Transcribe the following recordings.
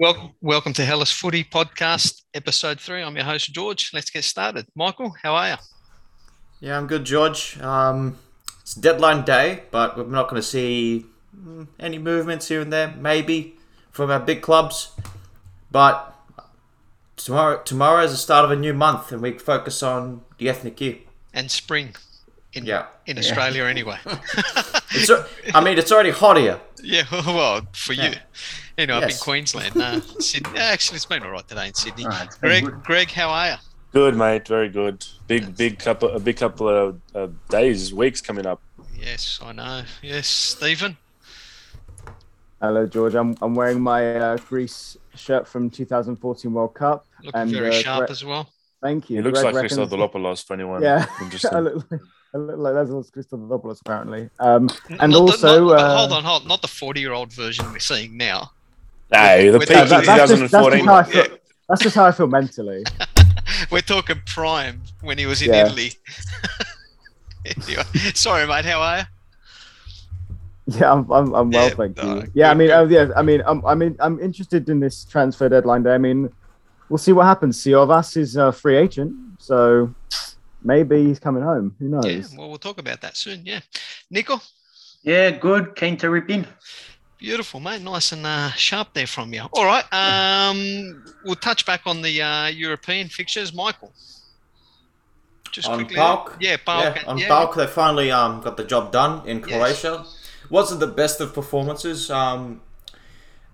Welcome, welcome to Hellas Footy Podcast, episode three. I'm your host, George. Let's get started. Michael, how are you? Yeah, I'm good, George. Um, it's deadline day, but we're not going to see mm, any movements here and there, maybe from our big clubs. But tomorrow, tomorrow is the start of a new month, and we focus on the Ethniki And spring in Yeah. in Australia, anyway. I mean, it's already hot here. Yeah, well, for you, Yeah. you know, up in Queensland. Uh, Sydney. Actually, it's been all right today in Sydney. Greg, good. Greg, how are you? Good, mate. Very good. Big, big couple, a big couple of uh, days, weeks coming up. Yes, I know. Yes, Stephen. Hello, George. I'm, I'm wearing my uh, Greece shirt from 2014 World Cup. Looking And, very uh, sharp Gre- as well. Thank you. He looks Greg like reckons- Christopoulos for anyone. Yeah, Interesting. I look like, I look like Lazarus Christopoulos, apparently. Um, and Not also, the, not, uh, hold on, hold not the 40 year old version we're seeing now. Hey, the peak that- in that- that's, just, that's, just 2014. how I feel, that's just how I feel mentally. We're talking prime when he was in Yeah. Italy. Anyway, Sorry, mate. How are you? Yeah, I'm, I'm, I'm well, Yeah, thank no, you. Yeah, I mean, good. oh, yeah, I mean, I'm, I mean, I'm interested in this transfer deadline day. I mean, we'll see what happens. Siovas is a free agent, so maybe he's coming home. Who knows? Yeah, well, we'll talk about that soon. Yeah. Nico, Yeah, good. Keen to rip in. beautiful, mate. Nice and uh, sharp there from you. All right. Um, we'll touch back on the uh, European fixtures. Michael. Just on quickly. PAOK, Yeah, PAOK. yeah, on yeah, PAOK, they finally um, got the job done in Yes. Croatia. Wasn't the best of performances. Um,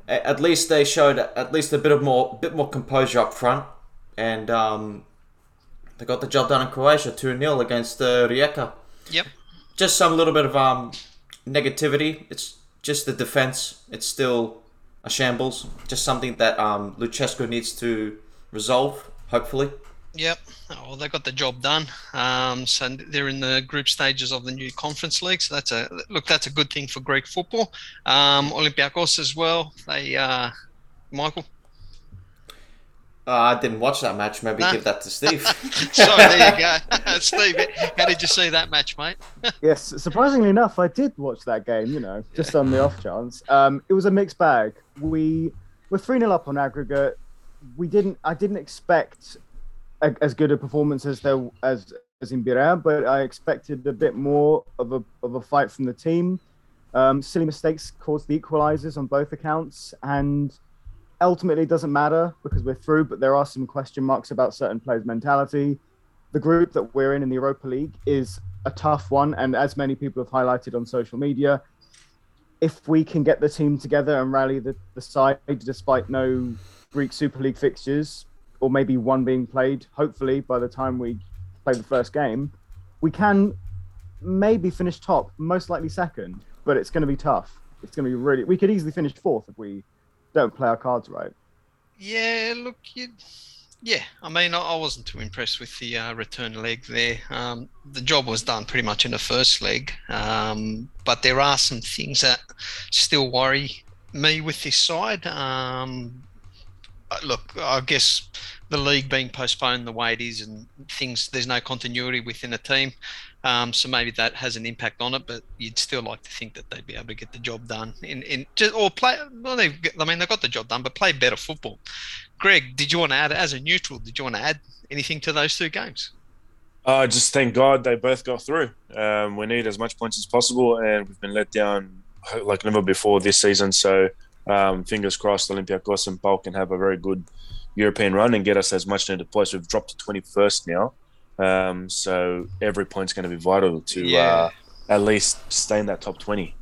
at least they showed at least a bit of more, bit more composure up front, and um, they got the job done in Croatia, two 0 against uh, Rijeka. Yep. Just some little bit of um, negativity. It's just the defense. It's still a shambles. Just something that um, Lucescu needs to resolve. Hopefully. Yep. Oh, well, they got the job done. Um, so they're in the group stages of the new conference league. So that's a look. That's a good thing for Greek football. Um, Olympiacos as well. They, uh, Michael. Uh, I didn't watch that match. Maybe Nah. give that to Steve. So there you go, Steve. How did you see that match, mate? Yes, surprisingly enough, I did watch that game. You know, just on the off chance. Um, it was a mixed bag. We were three 0 up on aggregate. We didn't. I didn't expect a, as good a performance as there as as in Birra, but I expected a bit more of a of a fight from the team. Um, silly mistakes caused the equalizers on both accounts, and ultimately it doesn't matter because we're through. But there are some question marks about certain players' mentality. The group that we're in in the Europa League is a tough one, and as many people have highlighted on social media, if we can get the team together and rally the, the side despite no Greek Super League fixtures, or maybe one being played, hopefully by the time we play the first game, we can maybe finish top, most likely second, but it's going to be tough. It's going to be really. We could easily finish fourth if we don't play our cards right. Yeah, look, yeah. I mean, I, I wasn't too impressed with the uh, return leg there. Um, the job was done pretty much in the first leg, um, but there are some things that still worry me with this side. Um, look, I guess the league being postponed the way it is, and things there's no continuity within a team. Um, so maybe that has an impact on it, but you'd still like to think that they'd be able to get the job done in, in just or play. Well, they've, I mean, they got the job done, but play better football. Greg, did you want to add as a neutral? Did you want to add anything to those two games? Uh, just thank God they both got through. Um, we need as much points as possible, and we've been let down like never before this season. So um, fingers crossed, Olympiacos and PAOK can have a very good European run and get us as much needed place. We've dropped to 21st now, um, so every point's going to be vital to Yeah. uh, at least stay in that top 20.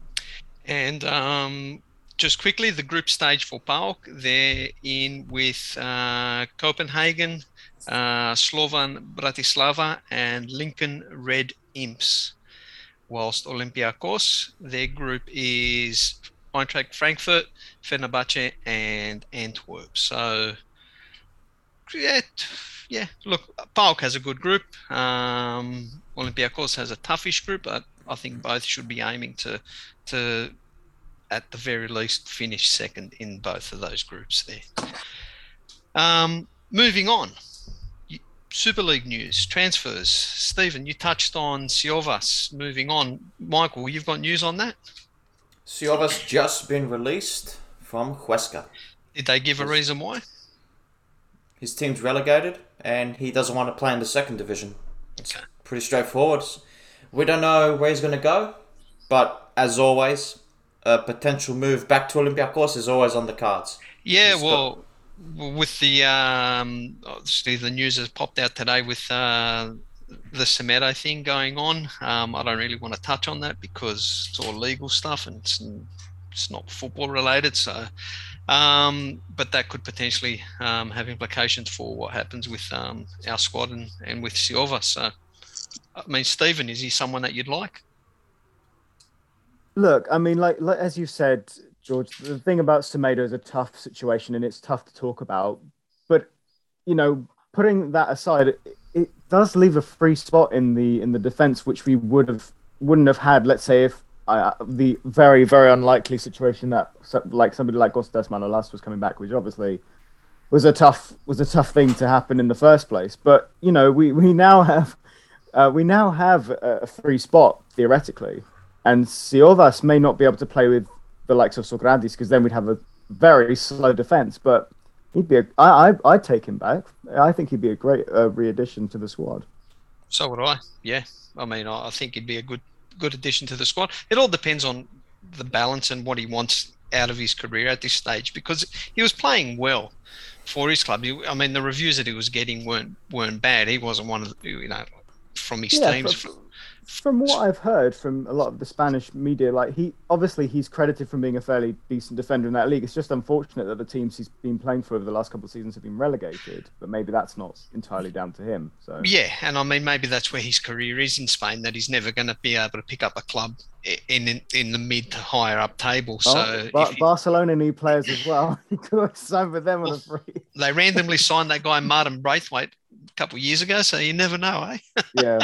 And um, just quickly, the group stage for PAOK, they're in with uh, Copenhagen, uh, Slovan Bratislava, and Lincoln Red Imps. Whilst Olympiacos, their group is Eintracht Frankfurt, Fenerbahce, and Antwerp. So, yeah, yeah. Look, PAOK has a good group. Um, Olympiacos has a toughish group, but I think both should be aiming to to at the very least finish second in both of those groups there. Um, moving on, Super League news, transfers. Stephen, you touched on Siovas. Moving on, Michael, you've got news on that? Siova's just been released from Huesca. Did they give a reason why? His team's relegated, and he doesn't want to play in the second division. Okay. Pretty straightforward. We don't know where he's going to go, but as always, a potential move back to Olympiacos is always on the cards. Yeah, He's well, with the um, obviously the news has popped out today with uh, the Semedo thing going on. Um, I don't really want to touch on that because it's all legal stuff and it's, it's not football related. So, um, but that could potentially um, have implications for what happens with um, our squad and, and with Silva. So, I mean, Stephen, is he someone that you'd like? Look, I mean, like, like as you said, George, the thing about Semedo is a tough situation and it's tough to talk about. But you know, putting that aside, it, it does leave a free spot in the in the defense, which we would have wouldn't have had. Let's say if uh, the very very unlikely situation that like somebody like Costas Manolas was coming back, which obviously was a tough was a tough thing to happen in the first place. But you know, we we now have uh, we now have a, a free spot theoretically, and Siovas may not be able to play with the likes of Socrates because then we'd have a very slow defense. But he'd be a I I I'd take him back. I think he'd be a great uh, re-addition to the squad. So would I. Yeah, I mean, I I think he'd be a good good addition to the squad. It all depends on the balance and what he wants out of his career at this stage because he was playing well for his club. I mean, the reviews that he was getting weren't weren't bad. He wasn't one of the, you know from his Yeah, teams. from- From what I've heard from a lot of the Spanish media, like he obviously he's credited from being a fairly decent defender in that league. It's just unfortunate that the teams he's been playing for over the last couple of seasons have been relegated, but maybe that's not entirely down to him. So Yeah, and I mean maybe that's where his career is in Spain. That he's never going to be able to pick up a club in in, in the mid to higher up table. So Oh, if he- Barcelona need players as well. you could sign with them on a free. they randomly signed that guy Martin Braithwaite couple of years ago, so you never know, eh? Yeah,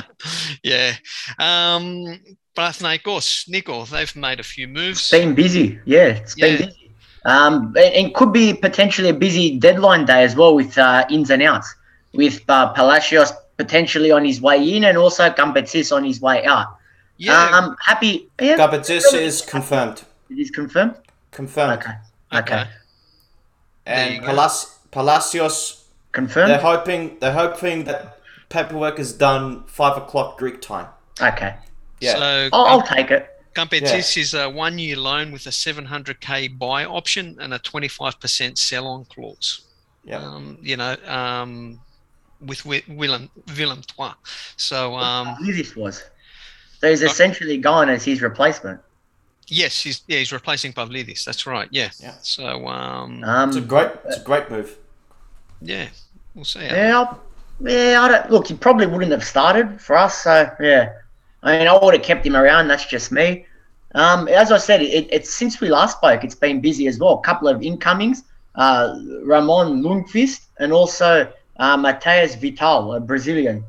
yeah. Um, Panathinaikos, Nico, they've made a few moves. It's been busy. Yeah, it's been busy. Um, and, and could be potentially a busy deadline day as well with uh, ins and outs, with uh, Palacios potentially on his way in and also Kampetsis on his way out. yeah, Um, happy. Yeah, Kampetsis is confirmed. it is confirmed. Confirmed. Okay. okay. Okay. There you And go. Palac- Palacios, Confirmed. they're hoping they're hoping that paperwork is done five o'clock Greek time. Okay. Yeah. So I'll, I'll take it. Kampetsis is a one year loan with a 700k buy option and a 25% sell on clause. yeah. Um, you know, um, with Wi- Willem, Willem Trois. So, um, Who this was. So he's essentially gone as his replacement. yes, he's, yeah, he's replacing Pavlidis. That's right. Yeah. Yeah. So, um, It's a Um, great it's a great move. yeah, we'll see. yeah, yeah. I don't look. He probably wouldn't have started for us. So yeah. I mean, I would have kept him around. That's just me. Um, as I said, it, it's since we last spoke, it's been busy as well. A couple of incomings, uh, Ramon Lundqvist and also uh, Mateus Vital, a Brazilian.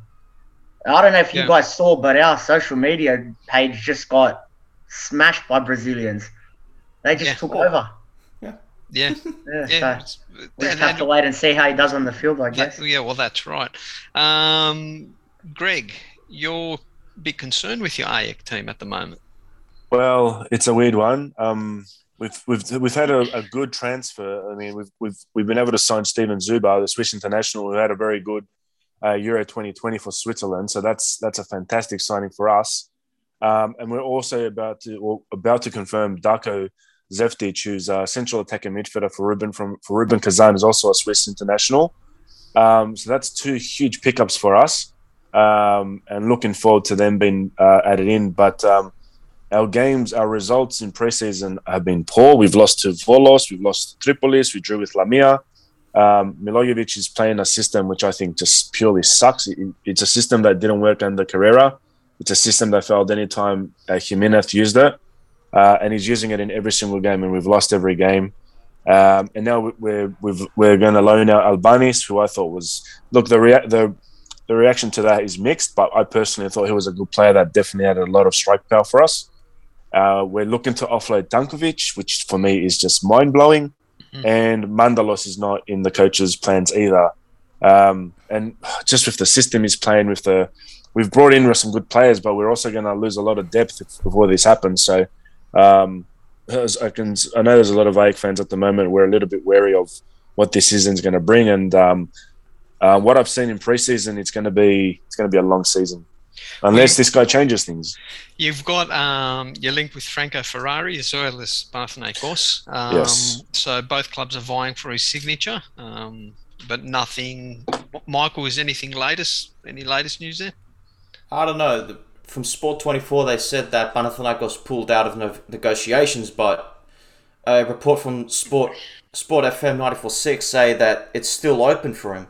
I don't know if you Yeah. guys saw, but our social media page just got smashed by Brazilians. They just Yeah. took over. Yeah. Yeah, Yeah. so we just have to wait and see how he does on the field, I that- guess. yeah, well, that's right. Um, Greg, you're a bit concerned with your AEK team at the moment. Well, it's a weird one. Um, we've we've we've had a, a good transfer. I mean, we've we've we've been able to sign Steven Zuber, the Swiss international, who had a very good uh, Euro 2020 for Switzerland. So that's that's a fantastic signing for us. Um, and we're also about to well, about to confirm Darko Jevtic, who's a central attacker midfielder for Rubin from for Rubin Kazan, is also a Swiss international. Um, so that's two huge pickups for us, um, and looking forward to them being uh, added in. But um, our games, our results in preseason have been poor. We've lost to Volos, we've lost to Tripolis, we drew with Lamia. Um, Milojevic is playing a system which I think just purely sucks. It- it's a system that didn't work under Carrera. It's a system that failed any anytime uh, Jimenez used it. Uh, and he's using it in every single game, and we've lost every game. Um, and now we- we're we've, we're going to loan out Albanis, who I thought was look the rea- the the reaction to that is mixed, but I personally thought he was a good player that definitely had a lot of strike power for us. Uh, we're looking to offload Dankovic, which for me is just mind blowing. Mhm. And Mandalos is not in the coach's plans either. Um, and just with the system he's playing with the, we've brought in some good players, but we're also going to lose a lot of depth if, before this happens. So um, I can, I know there's a lot of AEK fans at the moment. We're a little bit wary of what this season's going to bring, and um, uh, what I've seen in preseason, it's going to be it's going to be a long season, unless this guy changes things. You've got um, your link with Franco Ferrari as well as Panathinaikos. Um, Yes. So both clubs are vying for his signature, um, but nothing. Michael, is anything latest? Any latest news there? I don't know. The, from Sport 24, they said that Panathinaikos pulled out of no- negotiations, but a report from Sport Sport FM 94.6 say that it's still open for him.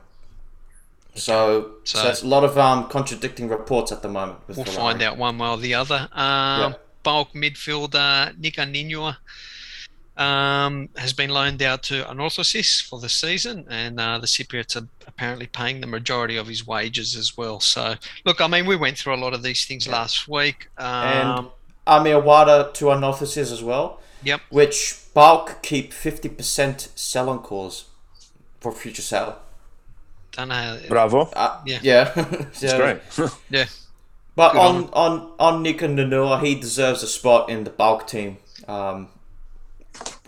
So, so, So- it's a lot of um, contradicting reports at the moment. With We'll Ferrari. find out one way or the other. Um, PAOK midfielder Nika Ninua um, has been loaned out to Anorthosis for the season, and uh, the Cypriots are apparently paying the majority of his wages as well. So, look, I mean, we went through a lot of these things last week. And Um, Amir Warda to Anorthosis as well. Yep. Which PAOK keep 50% sell-on calls for future sale. don't know. Bravo, Uh, Yeah. Yeah. that's Yeah. great. Yeah. But Good on, on, on Nika Ninua, he deserves a spot in the PAOK team. Um,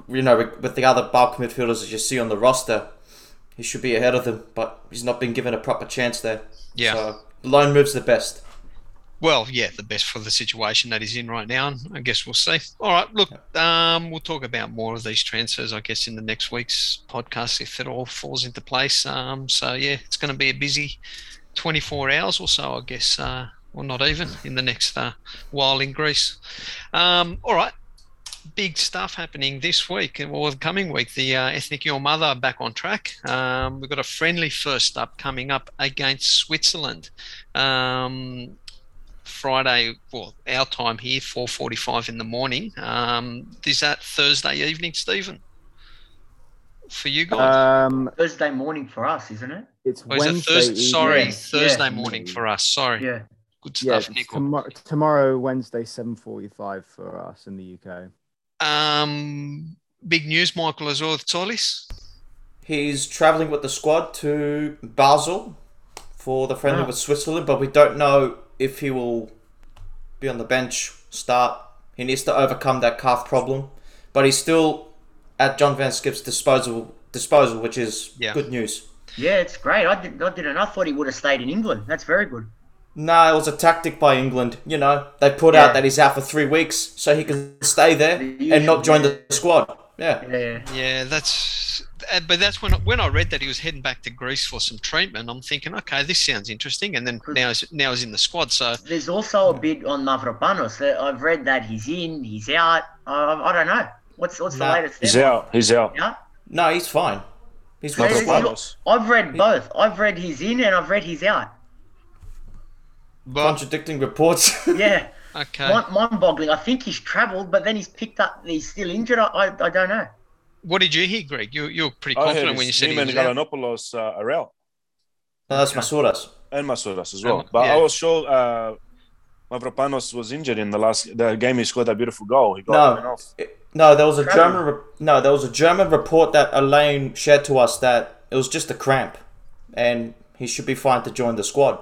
you know, with- with the other PAOK midfielders that you see on the roster, he should be ahead of them, but he's not been given a proper chance there. Yeah. So, loan move's the best. Well, yeah, the best for the situation that he's in right now. I guess we'll see. All right, look, um, we'll talk about more of these transfers, I guess, in the next week's podcast if it all falls into place. Um, so yeah, it's going to be a busy 24 hours or so, I guess, uh, or not even in the next uh, while in Greece. Um, all right. Big stuff happening this week and or the coming week. The uh, Ethniki Omada back on track. Um, we've got a friendly first up coming up against Switzerland. Um, Friday, well, our time here, four forty-five in the morning. Um, is that Thursday evening, Stephen? For you guys, Um, Thursday morning for us, isn't it? it's or is it Wednesday. Thursday? evening. Sorry, Yeah, Thursday yeah. morning for us. Sorry, Yeah. good stuff, it's Nico. tomorrow, tomorrow, Wednesday, seven forty-five for us in the UK. Um, big news, Michael, as well with Tzolis. He's travelling with the squad to Basel for the friendly Ah. with Switzerland, but we don't know if he will be on the bench, start. He needs to overcome that calf problem, but he's still at John Van Schip's disposal, disposal which is Yeah. good news. Yeah, it's great. I, did, I didn't. I thought he would have stayed in England. That's very good. No, it was a tactic by England. You know, they put Yeah. out that he's out for three weeks so he can stay there The and not join the squad. Yeah. Yeah. Yeah, that's. But that's when when I read that he was heading back to Greece for some treatment. I'm thinking, okay, this sounds interesting. And then now he's now he's in the squad. So There's also a bit on Mavropanos. I've read that he's in, he's out. Uh, I don't know. What's what's the latest? He's there? out. He's out. Yeah. No, he's fine. He's with the squad. I've read both. I've read he's in and I've read he's out. But Contradicting reports. Yeah. okay, Mind, mind-boggling. I think he's travelled, but then he's picked up. He's still injured. I, I, I don't know. what did you hear, Greg? You you're pretty I confident when you it's said he him and was out. Galanopoulos uh, are out, no, that's Masouras. and Masouras as well. Um, but yeah. I was sure uh, Mavropanos was injured in the last the game. He scored that beautiful goal. He got No. went off. No, there was a Travel. German. Re- no, there was a German report that Elaine shared to us that it was just a cramp, and he should be fine to join the squad.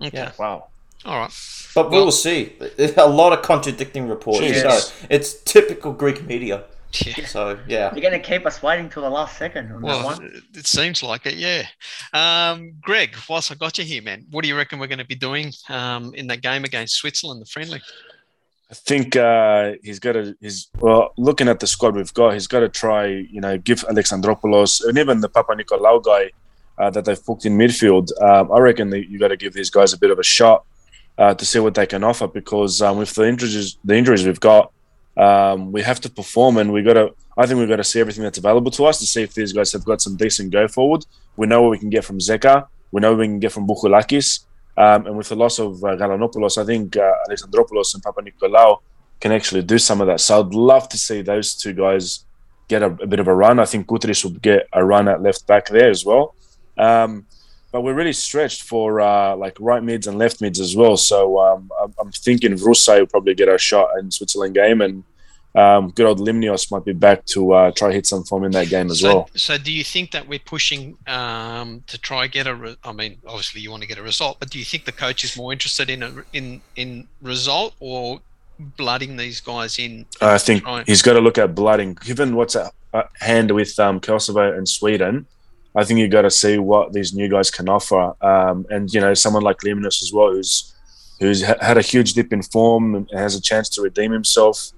Okay, Yeah. Wow. all right. But Well- we'll see. There's a lot of contradicting reports. Jesus. So it's typical Greek media. Yeah. So yeah. You're going to keep us waiting till the last second on that one. it- it seems like it, yeah. Um, Greg, whilst I got you here, man, what do you reckon we're going to be doing um, in that game against Switzerland, the friendly? I think uh, he's got to. He's well, looking at the squad we've got, he's got to try. You know, give Alexandropoulos and even the Papa Nicolau guy uh, that they've booked in midfield. Um, I reckon that you got to give these guys a bit of a shot uh, to see what they can offer because um, with the injuries, the injuries we've got, um, we have to perform and we got to. I think we've got to see everything that's available to us to see if these guys have got some decent go forward. We know what we can get from Zeka. We know what we can get from Bouchalakis. Um, and with the loss of uh, Galanopoulos, I think uh, Alexandropoulos and Papa Nicolau can actually do some of that. So I'd love to see those two guys get a, a bit of a run. I think Gutris will get a run at left back there as well. Um, but we're really stretched for uh, like right mids and left mids as well. So um, I'm, I'm thinking Vrousai will probably get a shot in Switzerland game, and um, good old Limnios might be back to uh, try hit some form in that game as so, well. so, do you think that we're pushing um, to try get a? Re- I mean, obviously you want to get a result, but do you think the coach is more interested in a in in result or blooding these guys in. I think he's got to look at blooding. Given what's at at hand with um, Kosovo and Sweden, I think you've got to see what these new guys can offer. Um, and you know, someone like Limnios as well, who's who's ha- had a huge dip in form and has a chance to redeem himself.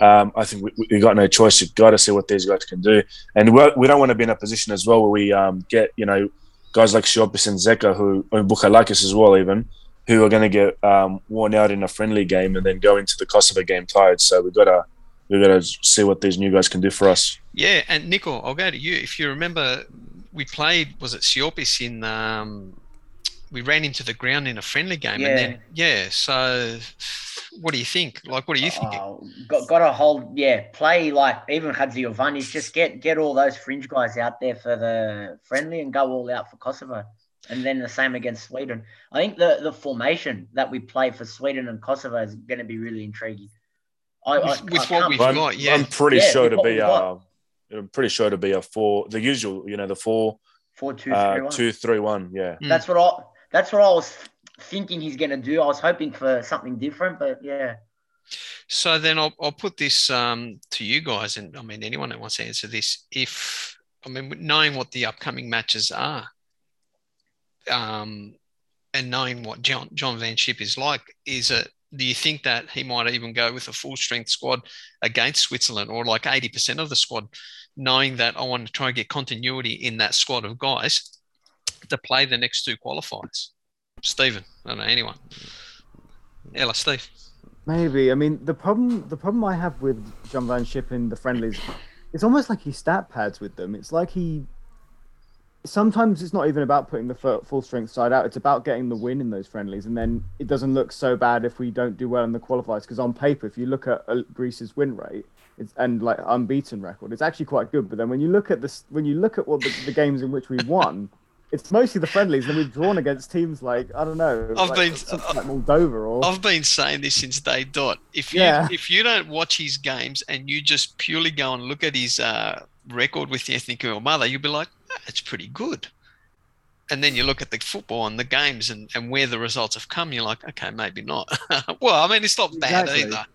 Um, I think we, we got no choice. You've got to see what these guys can do, and we don't want to be in a position as well where we um, get you know guys like Siopis and Zeka, who and Bouchalakis as well, even who are going to get um, worn out in a friendly game and then go into the Kosovo game tired. So we've got to we've got to see what these new guys can do for us. Yeah, and Nico, I'll go to you. If you remember, we played was it Siopis in um, we ran into the ground in a friendly game, and then yeah. So, what do you think? Like, what are you thinking? Oh, got got to hold, yeah, play like even Chatzigiovanis. Just get get all those fringe guys out there for the friendly and go all out for Kosovo, and then the same against Sweden. I think the the formation that we play for Sweden and Kosovo is going to be really intriguing. I, I- With- with I what can't- we've I'm, got, yeah. I'm pretty Yeah, sure to be uh, got. I'm pretty sure to be a four, the usual, you know, the four, four two three uh, one. two, three, one. Yeah. Mm. That's what I that's what I was thinking he's going to do. I was hoping for something different, but yeah. So then I'll, I'll put this um, to you guys, and I mean anyone that wants to answer this. If I mean knowing what the upcoming matches are, um, and knowing what John John Van Schip is like, is it? Do you think that he might even go with a full strength squad against Switzerland, or like eighty percent of the squad, knowing that I want to try and get continuity in that squad of guys to play the next two qualifiers? Stephen, I don't know anyone. Ella, Steve. Maybe. I mean, the problem the problem I have with John Van Schip in the friendlies, it's almost like he stat pads with them. It's like he. Sometimes it's not even about putting the full strength side out. It's about getting the win in those friendlies, and then it doesn't look so bad if we don't do well in the qualifiers. Because on paper, if you look at uh, Greece's win rate, it's and like unbeaten record, it's actually quite good. But then when you look at this, when you look at what the, the games in which we won. It's mostly the friendlies, and we've drawn against teams like I don't know, I've like, been- something like Moldova or I've been saying this since day dot. If you Yeah. if you don't watch his games and you just purely go and look at his uh, record with the Ethniki Omada, you'll be like, "Ah, it's pretty good. And then you look at the football and the games and, and where the results have come, you're like, okay, maybe not. well, I mean, it's not bad Exactly. either.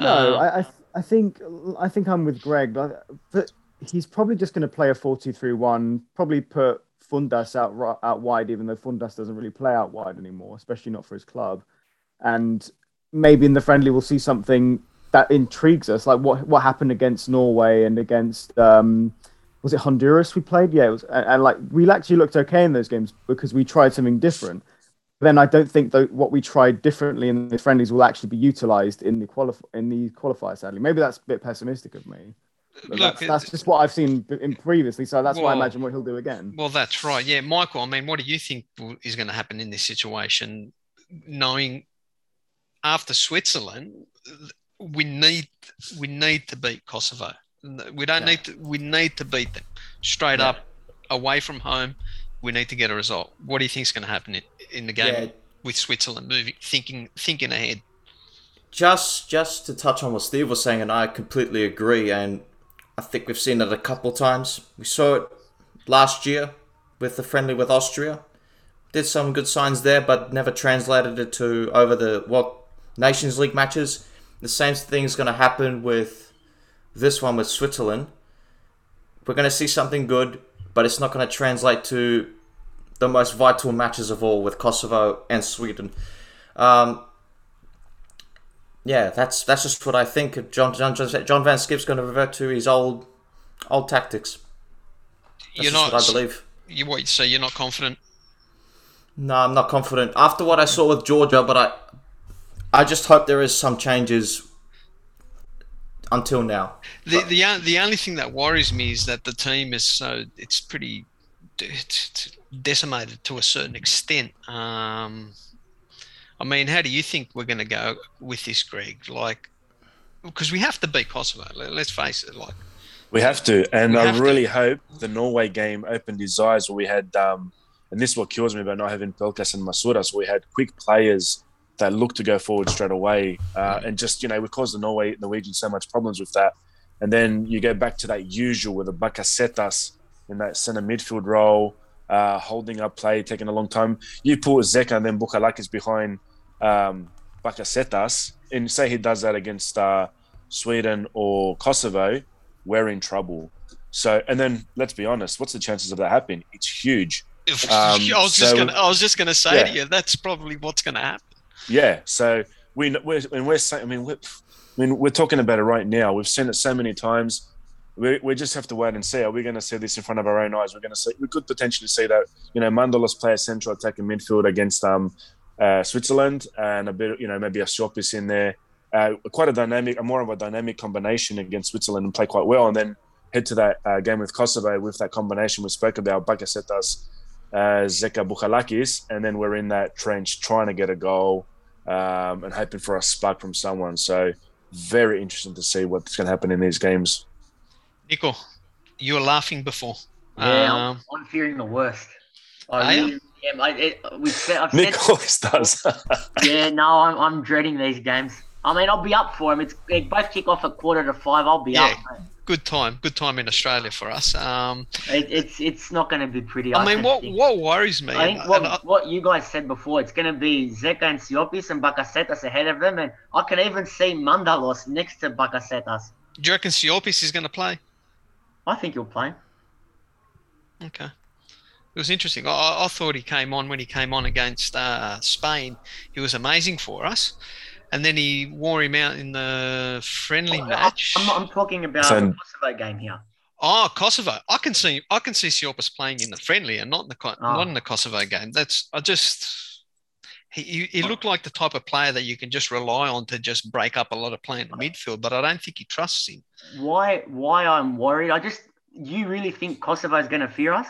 No, Um, I, I I think I think I'm with Greg. But, but he's probably just going to play a 4-2-3-1. Probably put Fountas out ri- out wide, even though Fountas doesn't really play out wide anymore, especially not for his club. And maybe in the friendly we'll see something that intrigues us, like what what happened against Norway and against um, was it Honduras we played? Yeah, it was, and, and like we actually looked okay in those games because we tried something different. Then I don't think that what we tried differently in the friendlies will actually be utilised in the qualif- in the qualifier. Sadly, maybe that's a bit pessimistic of me. But Look, that's, that's just what I've seen in previously, so that's why I imagine what he'll do again. Well, that's right. Yeah, Michael. I mean, what do you think is going to happen in this situation? Knowing after Switzerland, we need we need to beat Kosovo. We don't need to. We need to beat them straight up away from home. We need to get a result. What do you think is going to happen in, in the game Yeah, with Switzerland moving, thinking, thinking ahead? just just to touch on what Steve was saying, and I completely agree. And I think we've seen it a couple times. We saw it last year with the friendly with Austria. Did some good signs there, but never translated it to over the what Nations League matches. The same thing is going to happen with this one with Switzerland. We're going to see something good, but it's not going to translate to the most vital matches of all with Kosovo and Sweden. Um, yeah, that's that's just what I think. John John John Van Schip's going to revert to his old old tactics. That's you're not. what I believe. You what? So you're not confident? No, I'm not confident after what I saw with Georgia, but I I just hope there is some changes until now. The the the only thing that worries me is that the team is so it's pretty it's it's decimated to a certain extent. Um, I mean, how do you think we're going to go with this, Greg? Like, because we have to beat Kosovo. let- Let's face it. Like, We have to, and We I have to. really hope the Norway game opened his eyes. Where we had, um, and this is what kills me about not having Pelkas and Masouras. We had quick players that look to go forward straight away, uh, and just you know we caused the Norway Norwegians so much problems with that. And then you go back to that usual with the Bakasetas in that center midfield role, uh, holding up play, taking a long time. You put Zeka and then Bouchalakis behind um, Bakasetas. and say he does that against uh, Sweden or Kosovo, we're in trouble. So, and then let's be honest, what's the chances of that happening? It's huge. Um, I was just so- gonna I was just gonna say Yeah. to you that's probably what's gonna happen. Yeah. So we we're, we're saying, I mean, we're, I mean, we're talking about it right now. We've seen it so many times. We, we just have to wait and see. Are we going to see this in front of our own eyes? We're going to see. We could potentially see that. You know, Mandolas play a central attacking midfield against um, uh, Switzerland, and a bit. You know, maybe a Siopis in there. Uh, quite a dynamic, more of a dynamic combination against Switzerland and play quite well. And then head to that uh, game with Kosovo with that combination we spoke about, Bakasetas, uh, Zeka Bouchalakis, and then we're in that trench trying to get a goal um, and hoping for a spark from someone. So very interesting to see what's going to happen in these games. Nico, you were laughing before. Yeah, Um, I'm, I'm fearing the worst. I really am. I, it, we've said, I've Nick always does. yeah, no, I'm, I'm dreading these games. I mean, I'll be up for them. It's they both kick off at quarter to five. I'll be Yeah. up. Good time, good time in Australia for us. Um, It, it's it's not going to be pretty. I mean, what think. what worries me? I think what, I- what you guys said before, it's going to be Zeka and Siopis and Bakasetas ahead of them, and I can even see Mandalos next to Bakasetas. do you reckon Siopis is going to play? I think he'll play. Okay. It was interesting. I- I, I thought he came on when he came on against uh, Spain. He was amazing for us, and then he wore him out in the friendly I- match. I'm, I'm talking about So- the Kosovo game here. Oh, Kosovo! I can see I can see Siopis playing in the friendly and not in the Co- Ah. not in the Kosovo game. That's I just he, he he looked like the type of player that you can just rely on to just break up a lot of play in the midfield. But I don't think he trusts him. Why why I'm worried? I just you really think Kosovo is going to fear us?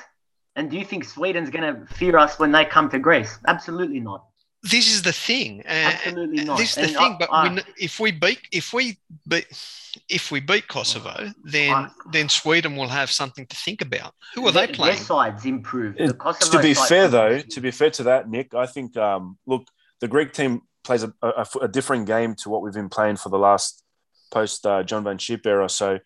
And do you think Sweden's going to fear us when they come to Greece? Absolutely not. This is the thing. Uh, Absolutely not. This is the And thing. I- but I- we, if we beat if we beat if we beat Kosovo, then I- then Sweden will have something to think about. Who are they playing? Their sides improved. The Kosovo to be side fair, though, to be fair to that, Nick, I think um, look, the Greek team plays a, a, a different game to what we've been playing for the last post uh, John Van Schip era. So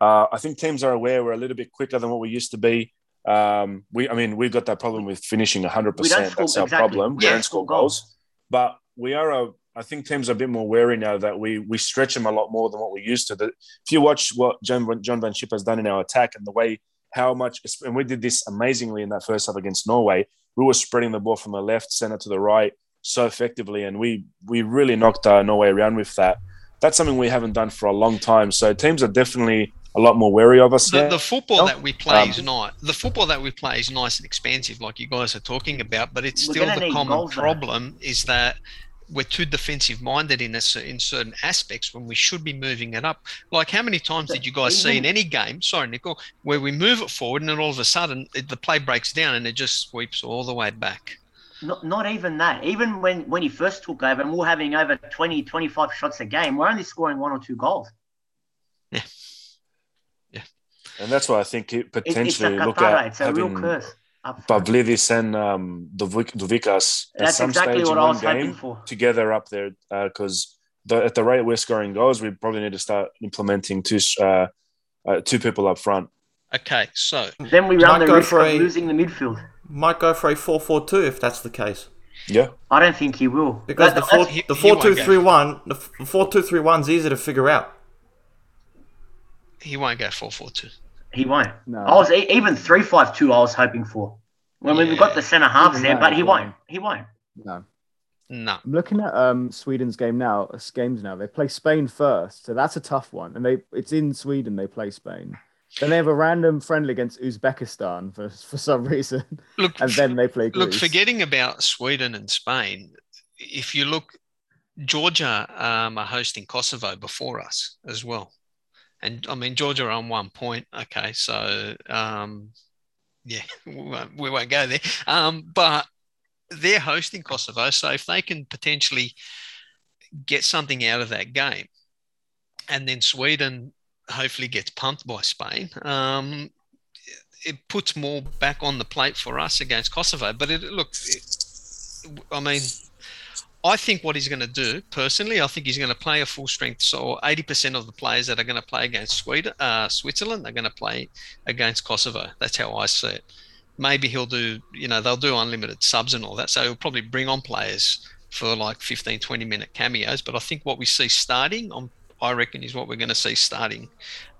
uh, I think teams are aware we're a little bit quicker than what we used to be. Um, we, I mean, we've got that problem with finishing 100. We don't percent score- That's our exactly. problem. We We don't score goals, but we are a. I think teams are a bit more wary now that we we stretch them a lot more than what we used to. The, if you watch what John, John Van Schip has done in our attack and the way how much, and we did this amazingly in that first half against Norway. We were spreading the ball from the left, center to the right so effectively, and we we really knocked uh, Norway around with that. That's something we haven't done for a long time. So teams are definitely a lot more wary of us the, now. the football No. that we play Um, is not the football that we play is nice and expansive, like you guys are talking about. But it's still the common goals, though. problem is that we're too defensive minded in a, in certain aspects when we should be moving it up. Like how many times did you guys see in any game? Sorry, Nicole, where we move it forward and then all of a sudden it, the play breaks down and it just sweeps all the way back. Not, not even that. Even when, when he first took over and we we're having over 20, 25 shots a game, we're only scoring one or two goals. And that's why I think it It, it's a potentially look katara. at It's a real having curse. up front. Pavlidis and um, Dovik- Douvikas at That's some exactly stage what in I one was hoping game for. together up there because the, at the rate we're scoring goals, we probably need to start implementing two uh, uh, two people up front. Okay, so Then we Might run the go risk for of a- losing the midfield. Might go for a 4 4 2 if that's the case. Yeah, I don't think he will. Because That- the 4 that's- he- the he 4 won't 2 go. 3 1, the 4 2 3 1 is easy to figure out. he won't go four four two. He won't. No. I was e- even three five two. I was hoping for. When we've got the centre halves there, but he won't. He won't. No. No. I'm looking at um, Sweden's game now. uh, Games now. They play Spain first, so that's a tough one. And they it's in Sweden. They play Spain. Then they have a random friendly against Uzbekistan for for some reason, Look, and then they play Greece. Look, forgetting about Sweden and Spain, if you look, Georgia um, are hosting Kosovo before us as well. And I mean, Georgia are on one point. Okay, so um, yeah, we won't, we won't go there. Um, but they're hosting Kosovo. So if they can potentially get something out of that game, and then Sweden hopefully gets pumped by Spain, um, it puts more back on the plate for us against Kosovo. But it look, I mean, I think what he's going to do personally, I think he's going to play a full strength. So eighty percent of the players that are going to play against Sweden, uh, Switzerland, they're going to play against Kosovo. That's how I see it. Maybe he'll do, you know, they'll do unlimited subs and all that. So he'll probably bring on players for like 15, 20 minute cameos. But I think what we see starting, on, I reckon, is what we're going to see starting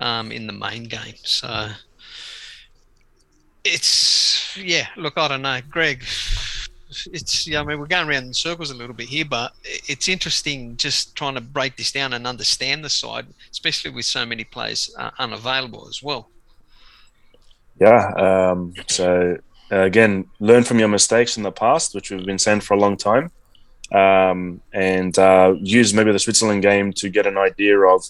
um, in the main game. So it's yeah. Look, I don't know, Greg. It's yeah. I mean, we're going around in circles a little bit here, but it's interesting just trying to break this down and understand the side, especially with so many players uh, unavailable as well. Yeah. Um, so uh, again, learn from your mistakes in the past, which we've been saying for a long time, um, and uh, use maybe the Switzerland game to get an idea of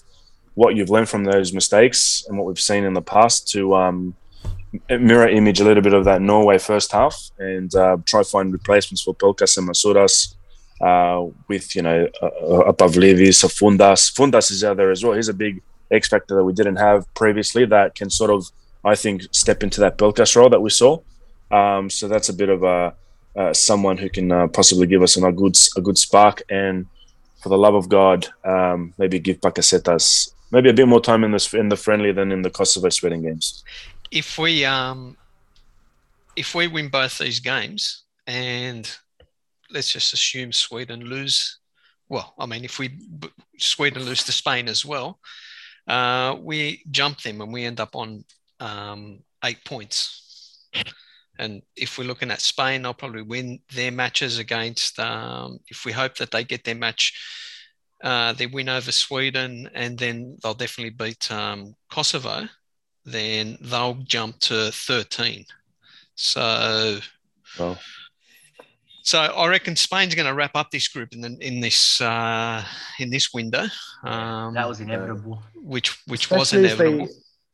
what you've learned from those mistakes and what we've seen in the past to um, mirror image a little bit of that Norway first half and uh, try find replacements for Pelkas and Masouras. Uh, with you know uh, above Levis, so Fountas. Fountas is out there as well. He's a big X factor that we didn't have previously that can sort of I think step into that Pelkas role that we saw. Um, so that's a bit of a uh, someone who can uh, possibly give us a good a good spark. And for the love of God, um, maybe give Bakasetas maybe a bit more time in this in the friendly than in the Kosovo Sweden games. If we um, if we win both these games, and let's just assume Sweden lose. Well, I mean, if we Sweden lose to Spain as well, uh, we jump them and we end up on um, eight points. And if we're looking at Spain, they'll probably win their matches against. Um, if we hope that they get their match, uh, they win over Sweden, and then they'll definitely beat um, Kosovo. Then they'll jump to 13. So, well. so I reckon Spain's going to wrap up this group in the, in this uh, in this window. Um, that was inevitable. Which which Especially was inevitable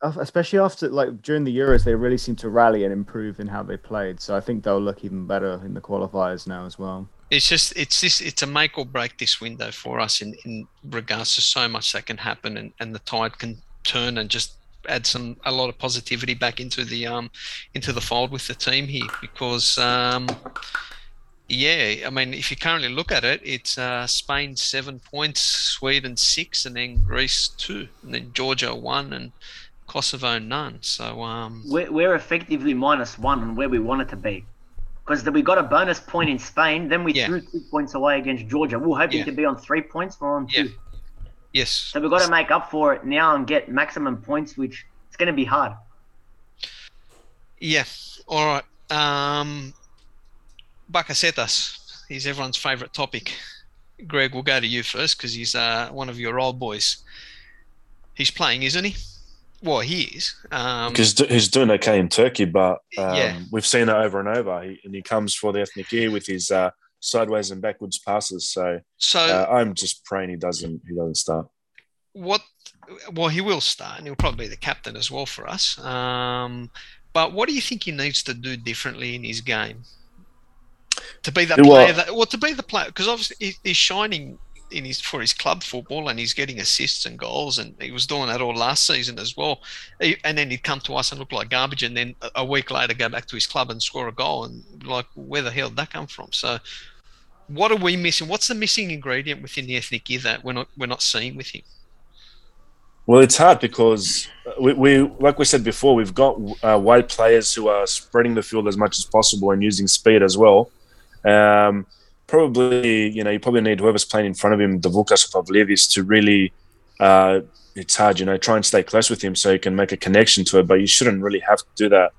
especially after like during the Euros, they really seem to rally and improve in how they played. So I think they'll look even better in the qualifiers now as well. It's just it's this it's a make or break this window for us in in regards to so much that can happen and and the tide can turn and just add some a lot of positivity back into the um into the fold with the team here because um yeah, I mean, if you currently look at it, it's uh, Spain seven points, Sweden six, and then Greece two, and then Georgia one, and Kosovo none. So um, we're, we're effectively minus one on where we want it to be. Because we got a bonus point in Spain, then we yeah. threw two points away against Georgia. We are hoping yeah. to be on three points, we're on two. Yeah. Yes. So we've got to make up for it now and get maximum points, which it's going to be hard. Yeah. All right. Um, Bakasetas. is everyone's favourite topic. Greg, we'll go to you first because he's uh, one of your old boys. He's playing, isn't he? Well, he is. Um, because he's doing okay in Turkey, but um, yeah. we've seen it over and over. He, and he comes for the Ethniki with his uh, sideways and backwards passes. So, so uh, I'm just praying he doesn't he doesn't start. What? Well, he will start, and he'll probably be the captain as well for us. Um, but what do you think he needs to do differently in his game to be that player? That, well, to be the player because obviously he's shining in his for his club football, and he's getting assists and goals, and he was doing that all last season as well. and then he'd come to us and look like garbage, and then a week later go back to his club and score a goal, and like where the hell did that come from? So, what are we missing? What's the missing ingredient within the Ethniki that we're not we're not seeing with him? Well, it's hard because we, we like we said before, we've got uh, players who are spreading the field as much as possible and using speed as well. Um, probably, you know, you probably need whoever's playing in front of him, the Vukas or Pavlevis, to really, uh, it's hard, you know, try and stay close with him so you can make a connection to it. But you shouldn't really have to do that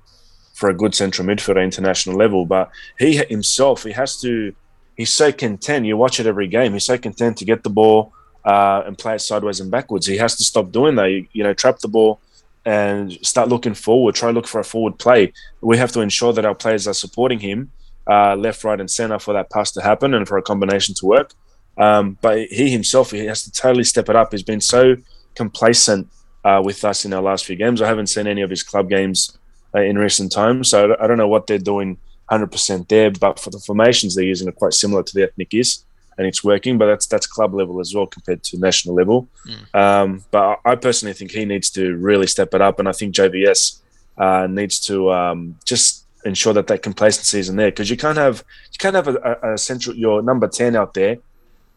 for a good central midfielder international level. But he himself, he has to, he's so content. You watch it every game. He's so content to get the ball uh, and play it sideways and backwards. He has to stop doing that. You, you know, trap the ball and start looking forward. Try look for a forward play. We have to ensure that our players are supporting him uh, left, right, and center for that pass to happen and for a combination to work. Um, but he himself, he has to totally step it up. He's been so complacent uh, with us in our last few games. I haven't seen any of his club games uh, in recent times, so I don't know what they're doing 100% there. But for the formations they're using are quite similar to the ethnic is, and it's working. But that's that's club level as well compared to national level. Mm. Um, but I personally think he needs to really step it up, and I think JVS uh, needs to um, just ensure that that complacency isn't there because you can't have you can't have a, a, central your number ten out there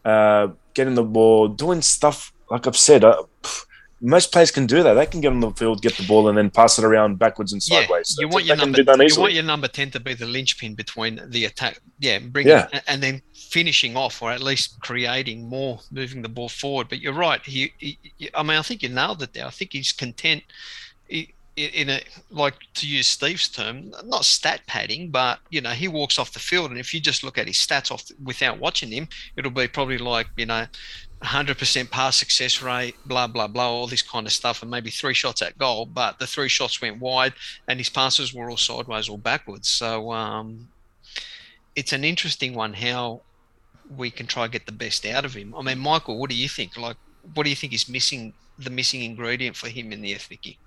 uh, getting the ball, doing stuff like I've said. Uh, most players can do that. They can get on the field, get the ball, and then pass it around backwards and Yeah, sideways. you want your number. You want your number ten to be the linchpin between the attack. Yeah, bring Yeah. it, and then finishing off, or at least creating more, moving the ball forward. But you're right. He, he, he- I mean, I think you nailed it there. I think he's content. He, in a like to use Steve's term, not stat padding, but you know he walks off the field, and if you just look at his stats off without watching him, it'll be probably like you know 100% pass success rate, blah, blah, blah, all this kind of stuff, and maybe three shots at goal, but the three shots went wide and his passes were all sideways or backwards. So um, it's an interesting one how we can try and get the best out of him. I mean, Michael, what do you think? Like, what do you think is missing, the missing ingredient for him in the Ethniki?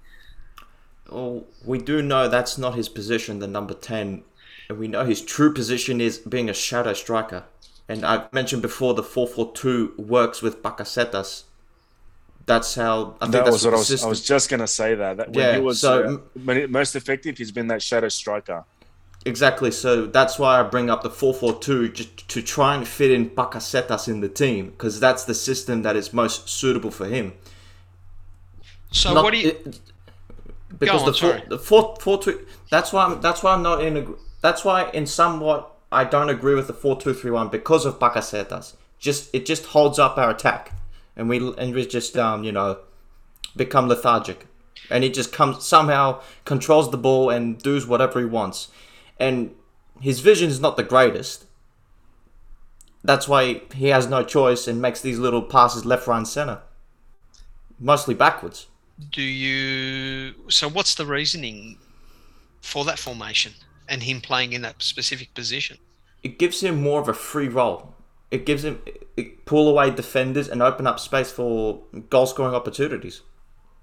Well, we do know that's not his position, the number 10. And we know his true position is being a shadow striker. And I've mentioned before the 4 4 2 works with Bakasetas. That's how. I think That that's was what I was. I was just gonna say that. that when Yeah, he was so- uh, most effective, he's been that shadow striker. Exactly. So that's why I bring up the 4-4-2 just to try and fit in Bakasetas in the team because that's the system that is most suitable for him. So, Not- what do you, it- because on, the four, sorry. the four, four two that's why I'm that's why I'm not in ag- that's why in somewhat I don't agree with the four two three one because of Bakasetas. Just it just holds up our attack and we and we just um you know become lethargic and he just comes somehow controls the ball and does whatever he wants and his vision is not the greatest. That's why he has no choice and makes these little passes left, right, center, mostly backwards. do you, so what's the reasoning for that formation and him playing in that specific position? it gives him more of a free role. It gives him it pull away defenders and open up space for goal scoring opportunities.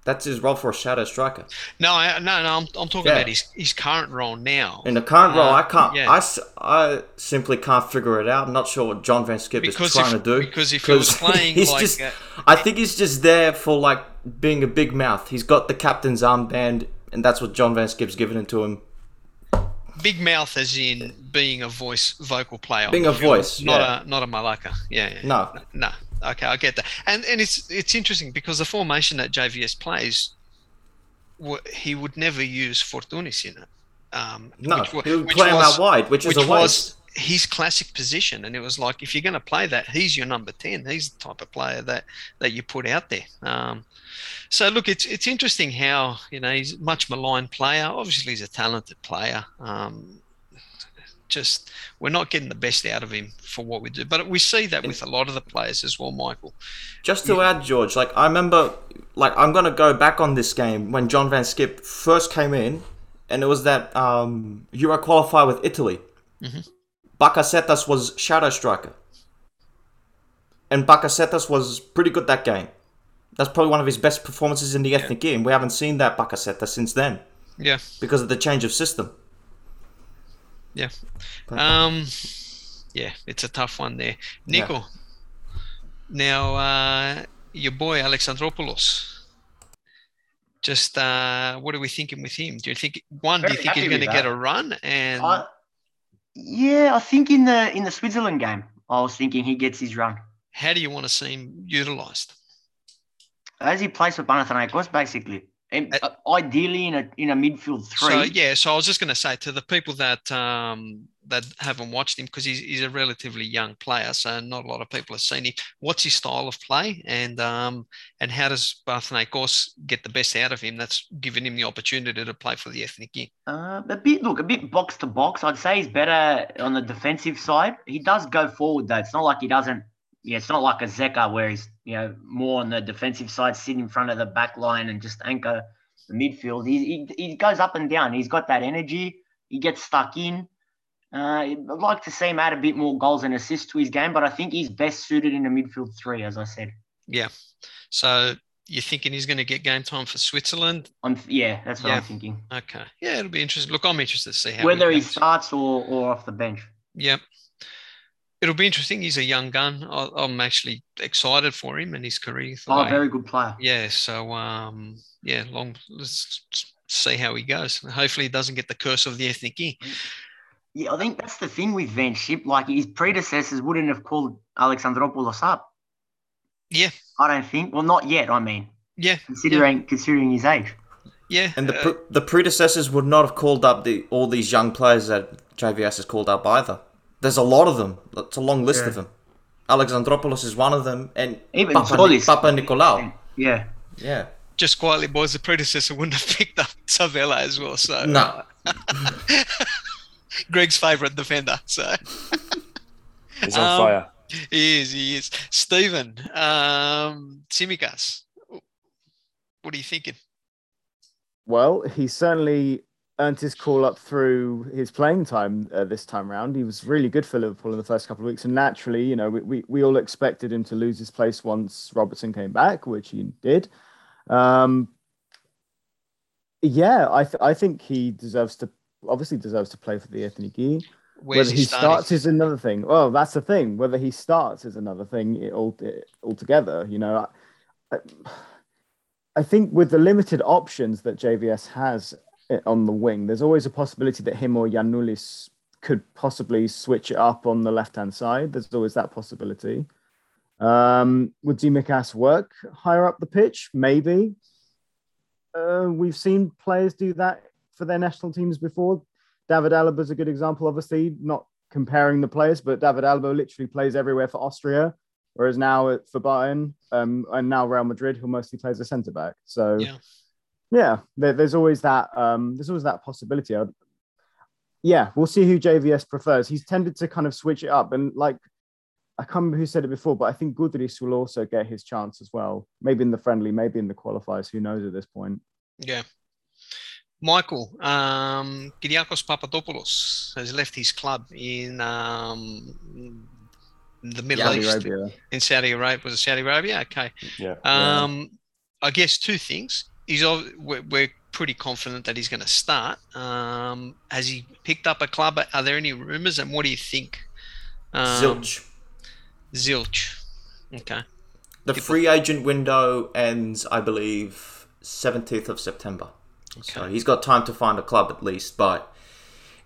That's his role for a shadow striker. No, I, no, no. I'm, I'm talking Yeah. about his, his current role now. In the current role, Uh, I can't. yeah. I, I simply can't figure it out. I'm not sure what John Van Schip Because is trying if- to do. because if he was playing he's like just, I think he's just there for like being a big mouth. He's got the captain's armband, and that's what John Van Schip's given it to him. Big mouth, as in being a voice, vocal player. Being a voice, not yeah. a not a malaka. Yeah, yeah. No, no. Okay, I get that. And and it's it's interesting because the formation that JVS plays, he would never use Fortounis in it. Um, no, which he would play him was- out wide, which, which is a was waste. his classic position, and it was like if you're going to play that, he's your number ten. He's the type of player that that you put out there. Um, so look, it's it's interesting how you know he's a much maligned player. Obviously, he's a talented player. Um, just we're not getting the best out of him for what we do, but we see that with a lot of the players as well, Michael. Just to add, George, like I remember, like I'm gonna go back on this game when John Van Schip first came in, and it was that um, Euro qualifier with Italy. Mhm. Bakasetas was shadow striker, and Bakasetas was pretty good that game. That's probably one of his best performances in the Ethniki game. We haven't seen that Bakasetas since then Yeah, because of the change of system. yeah, But- um, yeah. It's a tough one there, Nico. Now, uh, your boy Alexandropoulos. Just uh, what are we thinking with him? Do you think one? do you think he's going to get a run? And I, yeah, I think in the in the Switzerland game, I was thinking he gets his run how do you want to see him utilised? As he plays for Panathinaikos, basically. And, Uh, uh, ideally in a in a midfield three. So yeah, so I was just going to say to the people that um, that haven't watched him because he's, he's a relatively young player, so not a lot of people have seen him. What's his style of play, and um, and how does Panathinaikos get the best out of him? That's giving him the opportunity to play for the Ethniki. Uh, a bit look a bit box to box. I'd say he's better on the defensive side. He does go forward though. It's not like he doesn't. Yeah, it's not like a Zeca where he's you know more on the defensive side, sit in front of the back line and just anchor the midfield. He, he he goes up and down. He's got that energy. He gets stuck in. Uh, I'd like to see him add a bit more goals and assists to his game, but I think he's best suited in a midfield three, as I said. Yeah. So you're thinking he's going to get game time for Switzerland? I'm yeah, that's what Yeah. I'm thinking. Okay. Yeah, it'll be interesting. Look, I'm interested to see how Whether he starts or or off the bench. Yeah. It'll be interesting. He's a young gun. I- I'm actually excited for him and his career. the Oh, way- very good player. Yeah. So, um, yeah, long. Let's see how he goes. Hopefully, he doesn't get the curse of the Ethniki. Yeah, I think that's the thing with Van Schip. Like his predecessors wouldn't have called Alexandropoulos up. Yeah. I don't think. Well, not yet. I mean, Yeah, considering considering his age. yeah. And the uh, the predecessors would not have called up the all these young players that JVS has called up either. There's a lot of them. It's a long list of them. Alexandropoulos is one of them, and Even Papa, Zolis. Papanikolaou. Yeah. Yeah. just quietly, boys, the predecessor wouldn't have picked up Savella as well. So No. Greg's favourite defender. So He's on Um, fire. he is, he is. Stephen, um, Tsimikas, what are you thinking? Well, he's certainly earned his call up through his playing time uh, this time round. He was really good for Liverpool in the first couple of weeks, and naturally, you know, we, we, we all expected him to lose his place once Robertson came back, which he did. Um, yeah, I th- I think he deserves to obviously deserves to play for the. Where's Whether he, he starts is another thing. Well, that's the thing. Whether he starts is another thing it all altogether. You know, I, I think with the limited options that JVS has i- on the wing, there's always a possibility that him or Giannoulis could possibly switch it up on the left hand side. There's always that possibility. Um, would Tsimikas work higher up the pitch? Maybe. Uh, we've seen players do that for their national teams before. David Alaba is a good example, obviously, not comparing the players, but David Alaba literally plays everywhere for Austria, whereas now for Bayern um, and now Real Madrid, who mostly plays a centre back. So, Yeah. Yeah, there, there's always that. Um, there's always that possibility. I'd, yeah, we'll see who JVS prefers. He's tended to kind of switch it up, and like I can't remember who said it before, but I think Gudris will also get his chance as well. Maybe in the friendly, maybe in the qualifiers. Who knows at this point? Yeah. Michael, um, Kyriakos Papadopoulos has left his club in um, the Middle Saudi East, Arabia. in Saudi Arabia. Was it Saudi Arabia? Okay. Yeah. Um, I guess two things. He's we're, we're pretty confident that he's going to start. Um, has he picked up a club? Are there any rumors? And what do you think? Um, Zilch. Zilch. Okay. The free agent window ends, I believe, 17th of September. So Okay. he's got time to find a club at least. But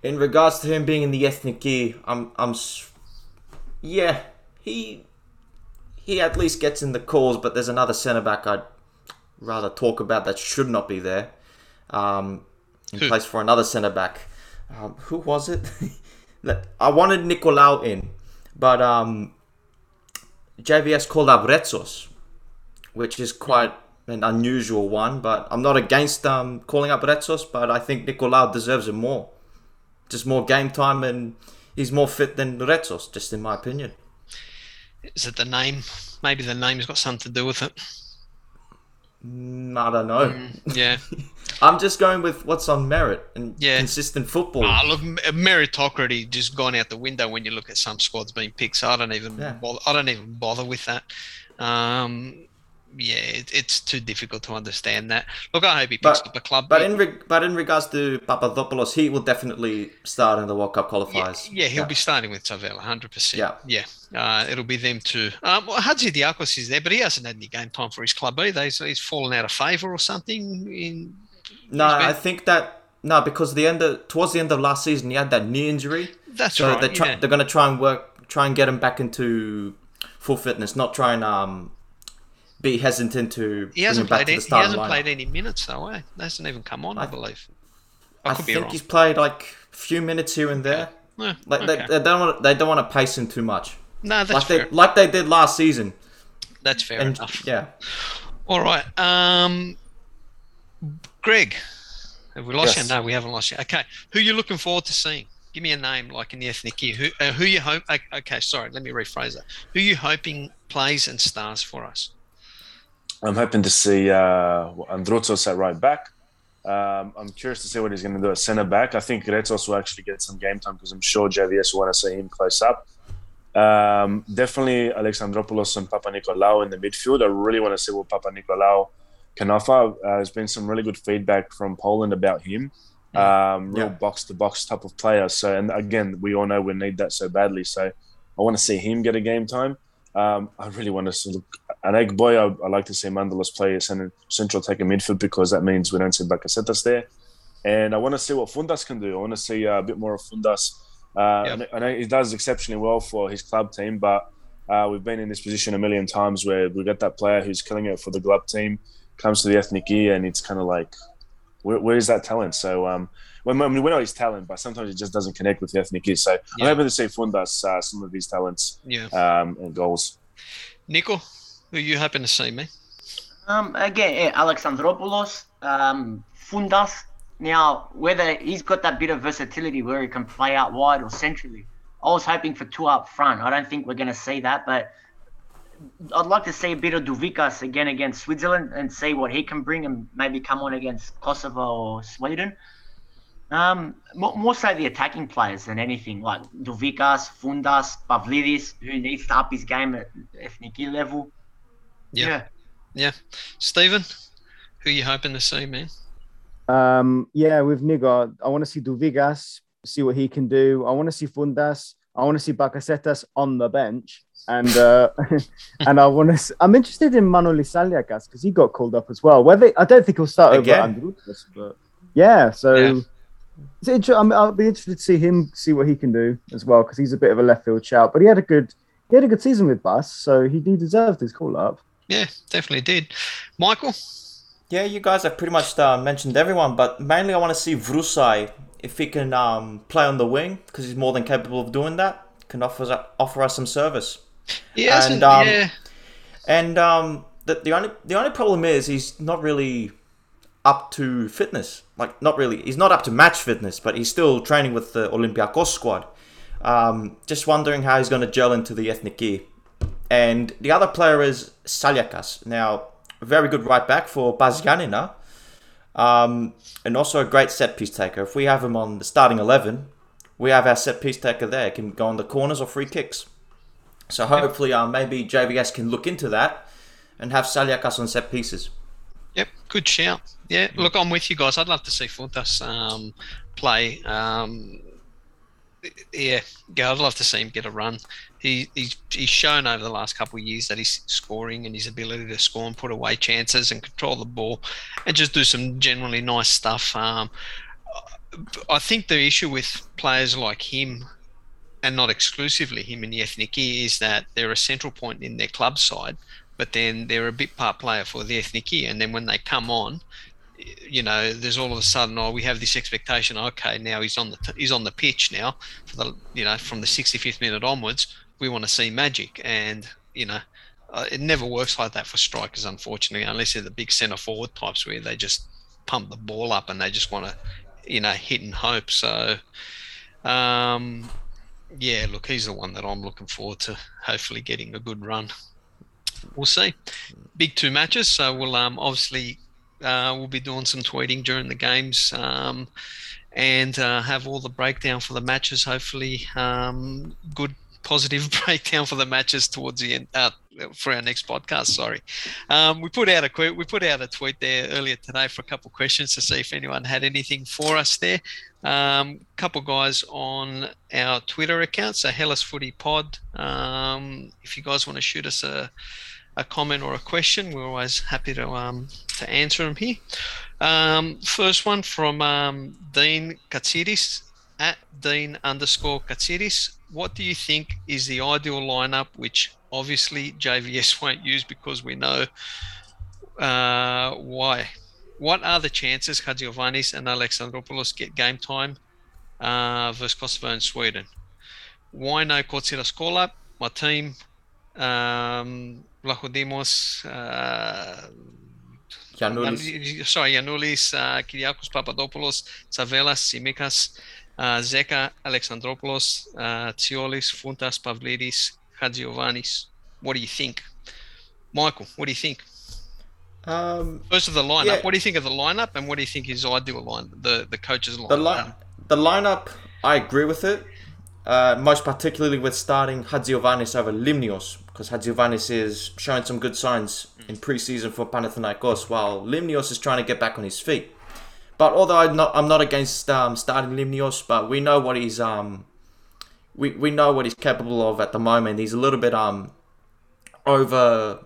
in regards to him being in the Ethniki, I'm, I'm, yeah, he, he at least gets in the calls. But there's another centre back I'd rather talk about that should not be there. Um, in Who? place for another centre back. Um, who was it? I wanted Nikolaou in, but um, JVS called up Retsos, which is quite an unusual one. But I'm not against um, calling up Retsos, but I think Nikolaou deserves it more. Just more game time, and he's more fit than Retsos, just in my opinion. Is it the name? Maybe the name's got something to do with it. Mm, I don't know. Mm, Yeah. I'm just going with what's on merit and Yeah. consistent football. Ah, look, meritocracy just gone out the window when you look at some squads being picked. So I don't even Yeah. bother, I don't even bother with that. Um, yeah, it, it's too difficult to understand that. Look, I hope he picks But- up a club. But in reg- but in regards to Papadopoulos, he will definitely start in the World Cup qualifiers. yeah, he'll be starting with Savella, hundred percent. Yeah. yeah. Uh, it'll be them too. Um, well, Chatzidiakos is there, but he hasn't had any game time for his club either. He's, he's fallen out of favour or something. In No, I think that no, because the end of towards the end of last season, he had that knee injury. that's so right. they're, try- yeah. they're going to try and work, try and get him back into full fitness, not try and um, be hesitant to He bring hasn't him back played. to Any, he hasn't lineup. played any minutes though. Eh? Hasn't even come on, I, I- believe. I, I could be think wrong. he's played like a few minutes here and there. Yeah, Like okay. they, they don't want they don't want to pace him too much, no, that's like fair. they like they did last season. That's fair And enough. yeah, All right. Um, Greg, have we lost Yes. you? No, we haven't lost you. Okay. Who are you looking forward to seeing? Give me a name, like in the Ethniki. Who, uh, who you hope? Okay, okay, sorry. Let me rephrase that. Who you hoping plays and stars for us? I'm hoping to see uh, Androutsos at right back. Um, I'm curious to see what he's going to do at centre back. I think Retsos will actually get some game time because I'm sure JVS will want to see him close up. Um, definitely Alexandropoulos and Papanikolaou in the midfield. I really want to see what Papanikolaou can offer. Uh, there's been some really good feedback from Poland about him. Um, real box to box type of player. So, and again, we all know we need that so badly. So, I want to see him get a game time. Um, I really want to see an egg boy. I, I like to see Mantalos play a center, central taker midfield because that means we don't see Bakasetas there. And I want to see what Fountas can do. I want to see uh, a bit more of Fountas. Uh, Yep. I know- he does exceptionally well for his club team, but uh, we've been in this position a million times where we get that player who's killing it for the club team, comes to the Ethniki, and it's kind of like, where, where is that talent? So um, when, when we know his talent, but sometimes it just doesn't connect with the Ethniki. So Yeah. I'm able to see Fountas uh, some of his talents Yeah. um, and goals. Nico, who you hoping to see, me? Um, again, yeah, Alexandropoulos, um, Fountas. Now, whether he's got that bit of versatility where he can play out wide or centrally, I was hoping for two up front. I don't think we're going to see that, but I'd like to see a bit of Douvikas again against Switzerland and see what he can bring and maybe come on against Kosovo or Sweden. Um, more, more so the attacking players than anything, like Douvikas, Fountas, Pavlidis, who needs to up his game at Ethniki level. Yeah. Yeah. Stephen, who you hoping to see, man? Um, yeah, with Nigo, I want to see Douvikas, see what he can do. I want to see Fountas. I want to see Bakasetas on the bench, and uh, and I want to. See, I'm interested in Manoli Saliakas because he got called up as well. Whether I don't think he'll start Again? over Andrus, but yeah. So Yeah. It's inter- I'm, I'll be interested to see him see what he can do as well because he's a bit of a left field shout. But he had a good he had a good season with PAS, so he, he deserved his call up. Yeah, definitely did. Michael? Yeah, you guys have pretty much uh, mentioned everyone, but mainly I want to see Vrousai if he can um, play on the wing because he's more than capable of doing that. Can offer us, offer us some service. Hasn't, And, um, yeah. And um, the, the only the only problem is he's not really up to fitness. Like not really, he's not up to match fitness, but he's still training with the Olympiacos squad. Um, just wondering how he's going to gel into the Ethniki. And the other player is Saliakas. Now, very good right back for Pas Giannina. Um, and also a great set piece taker. If we have him on the starting 11, we have our set piece taker there. Can go on the corners or free kicks. So hopefully, uh, maybe JVS can look into that and have Saliakas on set pieces. Yep, good shout. Yeah, look, I'm with you guys. I'd love to see Fountas um, play. Um, yeah, yeah, I'd love to see him get a run. He, he's, he's shown over the last couple of years that he's scoring and his ability to score and put away chances and control the ball and just do some generally nice stuff. Um, I think the issue with players like him, and not exclusively him in the Ethniki, is that they're a central point in their club side, but then they're a bit part player for the Ethniki. And then when they come on, you know, there's all of a sudden, oh, we have this expectation. Okay, now he's on the he's on the pitch now for the you know from the 65th minute onwards. We want to see magic, and you know, uh, it never works like that for strikers, unfortunately, unless they're the big centre forward types where they just pump the ball up and they just want to, you know, hit and hope. So, um, yeah, look, he's the one that I'm looking forward to. Hopefully, getting a good run. We'll see. Big two matches, so we'll um obviously uh, we'll be doing some tweeting during the games um, and uh, have all the breakdown for the matches. Hopefully, um, good positive breakdown for the matches towards the end uh, for our next podcast. Sorry, um, we put out a we put out a tweet there earlier today for a couple of questions to see if anyone had anything for us there. Um, couple guys on our Twitter account, so Hellas Footy Pod. Um, if you guys want to shoot us a a comment or a question, we're always happy to um, to answer them here. Um, first one from um, Dean Katsiris at Dean underscore Katsiris. What do you think is the ideal lineup, which obviously JVS won't use because we know uh, why? What are the chances Chatzigiovanis and Alexandropoulos get game time uh, versus Kosovo and Sweden? Why no Kotsiras call up? My team, um, uh, Giannoulis. Sorry, uh, Kyriakos Papadopoulos, Tzavellas, Tsimikas, uh, Zeca, Alexandropoulos, uh, Tzolis, Fountas, Pavlidis, Chatzigiovanis. What do you think? Michael, what do you think? Um, First of the lineup, Yeah. what do you think of the lineup and what do you think is ideal line, the, the coach's lineup? the line, the lineup, I agree with it. Uh, most particularly with starting Chatzigiovanis over Limnios, because Chatzigiovanis is showing some good signs in pre-season for Panathinaikos, while Limnios is trying to get back on his feet. But although I'm not, I'm not against um, starting Limnios, but we know what he's um, we, we know what he's capable of at the moment. He's a little bit um, over,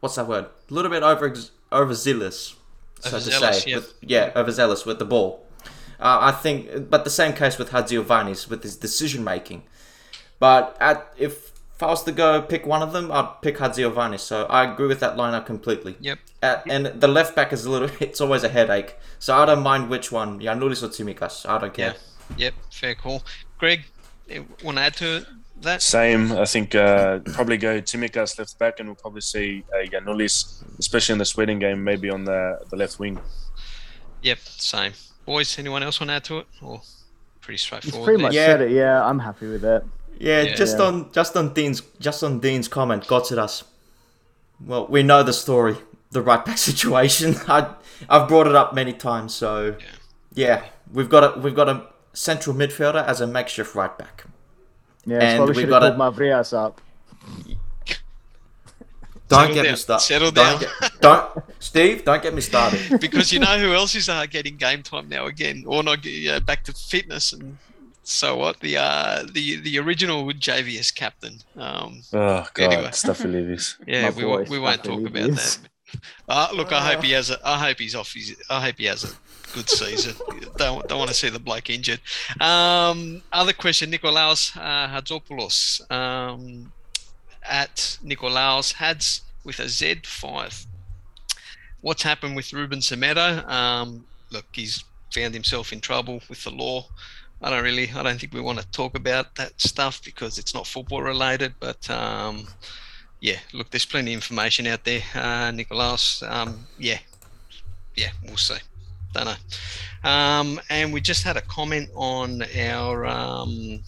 what's that word? A little bit over overzealous, so to say. yeah. With, yeah, overzealous with the ball. Uh, I think, but the same case with Chatzigiovanis with his decision making. But at if if I was to go pick one of them, I'd pick Chatzigiovanis. So I agree with that lineup completely. Yep. Uh, and the left back is a little. It's always a headache. So I don't mind which one, Giannoulis or Tsimikas. I don't care. Yep. Fair call. Greg, want to add to that? Same. I think uh, probably go Tsimikas left back, and we'll probably see uh, Giannoulis, especially in the Sweden game, maybe on the the left wing. Yep. Same. Boys, anyone else want to add to it? Or pretty He's straightforward. pretty much Yeah. said it. Yeah, I'm happy with it. Yeah, Yeah. just Yeah. on just on Dean's just on Dean's comment, got at us. Well, we know the story, the right back situation. I I've brought it up many times, so yeah, we've got a we've got a central midfielder as a makeshift right back. Yeah, And why we we've got have a- called Mavrias up. Don't Settle get down, me started. settle don't down. Get, don't Steve, don't get me started. because you know who else is uh, getting game time now again, or not uh, back to fitness and so what? The uh, the the original JVS captain. Um, Oh God, Anyway. Staffy Levis. yeah, My we, won't- boy, we won't Staffy talk about that. Uh, look, I hope he has a. I hope he's off. His, I hope he has a good season. don't don't want to see the bloke injured. Um, other question: Nikolaos uh, Hadzopoulos um, at Nikolaos Hads with a Z five. What's happened with Ruben Semedo? Um, look, he's found himself in trouble with the law. I don't really, I don't think we want to talk about that stuff because it's not football related. But um, yeah, look, there's plenty of information out there, uh, Nicolaus. Um, yeah, yeah, we'll see. Don't know. Um, and we just had a comment on our um,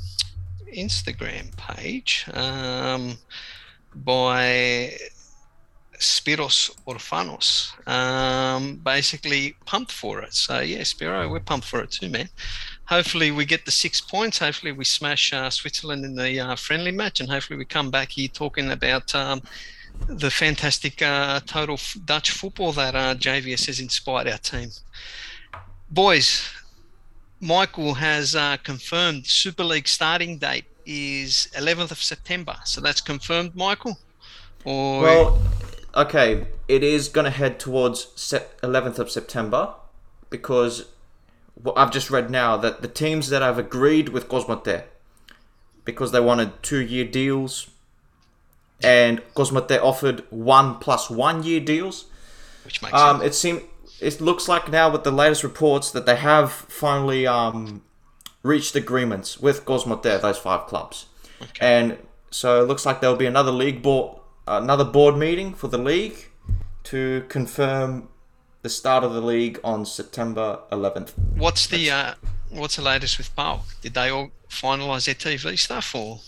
Instagram page um, by Spiros Orfanos. Um, basically, pumped for it. So yeah, Spiro, we're pumped for it too, man. Hopefully, we get the six points. Hopefully, we smash uh, Switzerland in the uh, friendly match, and hopefully, we come back here talking about um, the fantastic uh, total f- Dutch football that uh, JVS has inspired our team. Boys, Michael has uh, confirmed Super League starting date is 11th of September. So that's confirmed, Michael. Or Well, okay, it is going to head towards 11th of September because I've just read now that the teams that have agreed with Cosmote because they wanted two year deals and Cosmote offered one plus one year deals. which makes Um, sense. it seems it looks like now with the latest reports that they have finally um, reached agreements with Cosmote, those five clubs, and so it looks like there'll be another league board, another board meeting for the league to confirm the start of the league on September 11th. What's the uh, what's the latest with Paul? Did they all finalise their TV stuff, or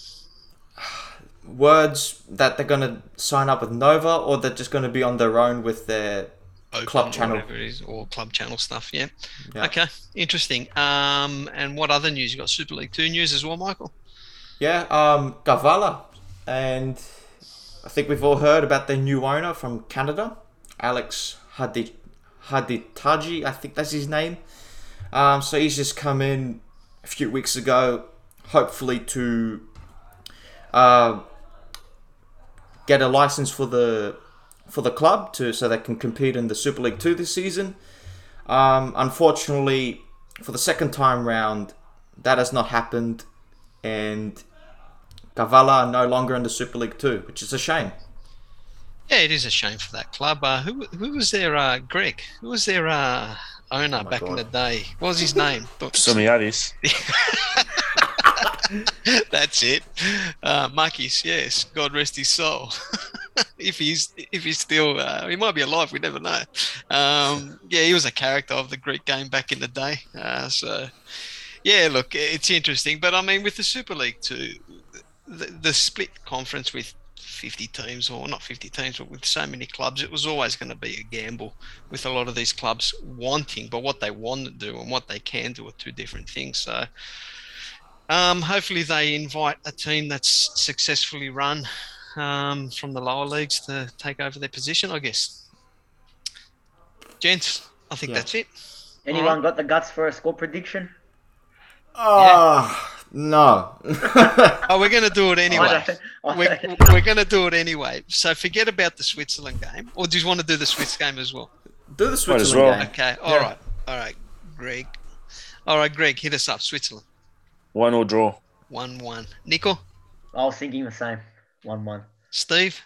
Words that they're going to sign up with Nova, or they're just going to be on their own with their Open Club channel. whatever it is, or club channel stuff? Yeah. Yeah. Okay, interesting. Um, and what other news? You got Super League Two news as well, Michael. Yeah, um, Kavala. And I think we've all heard about their new owner from Canada, Alex Hadi Haditaghi, I think that's his name. Um, so he's just come in a few weeks ago, hopefully to uh, get a license for the for the club to so they can compete in the Super League Two this season. Um, unfortunately, for the second time round, that has not happened, and Kavala are no longer in the Super League Two, which is a shame. Yeah, it is a shame for that club. Uh, who who was their uh, Greg? Who was their uh, owner back in the day? What was his name? Psomiadis. That's it. Uh, Makis, yes. God rest his soul. if he's if he's still, uh, he might be alive. We never know. Um, yeah, he was a character of the Greek game back in the day. Uh, so, yeah, look, it's interesting. But I mean, with the Super League too, the, the split conference with 50 teams, or not 50 teams, but with so many clubs, it was always going to be a gamble with a lot of these clubs wanting, but what they want to do and what they can do are two different things. So. Um, hopefully, they invite a team that's successfully run um, from the lower leagues to take over their position, I guess. Gents, I think Yeah. that's it. Anyone got the guts for a score prediction? Oh no! Oh, we're going to do it anyway. I don't- I We're, we're going to do it anyway. So forget about the Switzerland game. Or do you want to do the Swiss game as well? Do the as Switzerland well. game. Okay. All right. All right. Greg. All right, Greg, hit us up. Switzerland. One or draw. 1 1. Nico? I was thinking the same. one-one. Steve.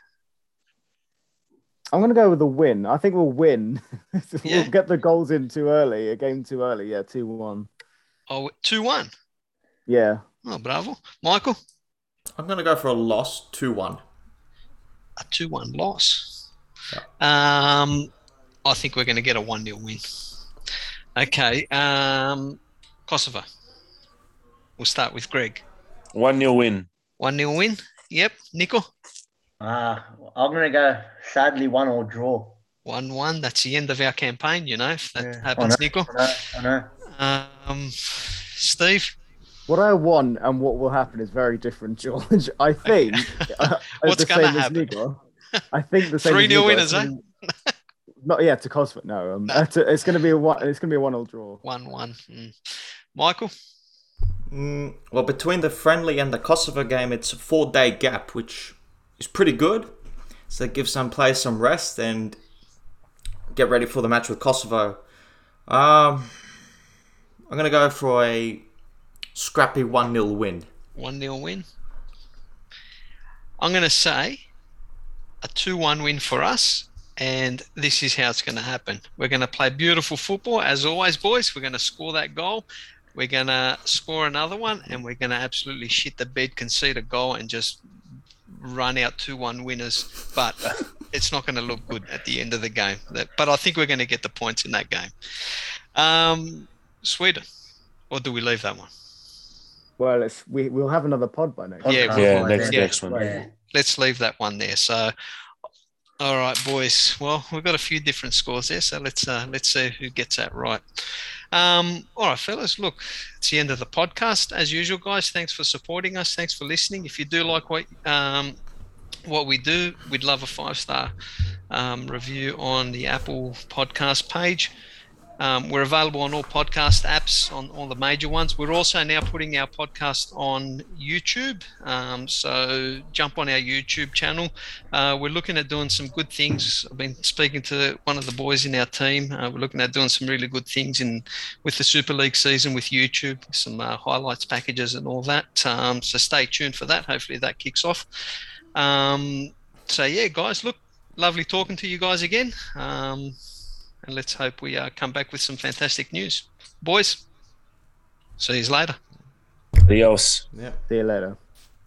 I'm going to go with a win. I think we'll win. We'll get the goals in too early, a game too early. Yeah, 2 1. Oh, two one. Yeah. Oh, bravo, Michael. I'm going to go for a loss, 2 1. A two one loss. Um, I think we're going to get a one 0 win. Okay. Um, Kosovo. We'll start with Greg. One 0 win. One 0 win. Yep. Nico. Uh, I'm gonna go sadly one or draw. One one. That's the end of our campaign. You know, if that Yeah, happens, I know, Nico. I know, I know. Um, Steve. What I want and what will happen is very different, George. I think. uh, What's gonna same as happen? I think the same. 3-0 as Nico. winners, eh? Not yeah, to Kosovo. No, um, No. uh, to- it's going to be a one. It's going to be a one-all draw. One one. Mm. Michael. Mm, well, between the friendly and the Kosovo game, it's a four day gap, which is pretty good. So give some players some rest and get ready for the match with Kosovo. Um, I'm going to go for a scrappy 1 0 win. One 0 win. I'm going to say a two one win for us. And this is how it's going to happen. We're going to play beautiful football, as always, boys. We're going to score that goal. We're going to score another one, and we're going to absolutely shit the bed, concede a goal, and just run out 2 1 winners. But it's not going to look good at the end of the game. But I think we're going to get the points in that game. Um, Sweden, or do we leave that one? Well, it's we we'll have another pod by next. Yeah, Podcast Yeah, line next there. next one. Yeah. let's leave that one there. So, all right, boys. Well, we've got a few different scores there, so let's uh, let's see who gets that right. Um, all right, fellas. Look, it's the end of the podcast. As usual, guys. Thanks for supporting us. Thanks for listening. If you do like what um, what we do, we'd love a five star um, review on the Apple Podcast page. Um, we're available on all podcast apps, on all the major ones. We're also now putting our podcast on YouTube. Um, so jump on our YouTube channel. Uh, we're looking at doing some good things. I've been speaking to one of the boys in our team. Uh, we're looking at doing some really good things in with the Super League season with YouTube, some uh, highlights packages and all that. Um, so stay tuned for that. Hopefully that kicks off. Um, so yeah, guys, look, lovely talking to you guys again. And let's hope we uh, come back with some fantastic news. Boys, see you later. Adios. Yeah. See you later.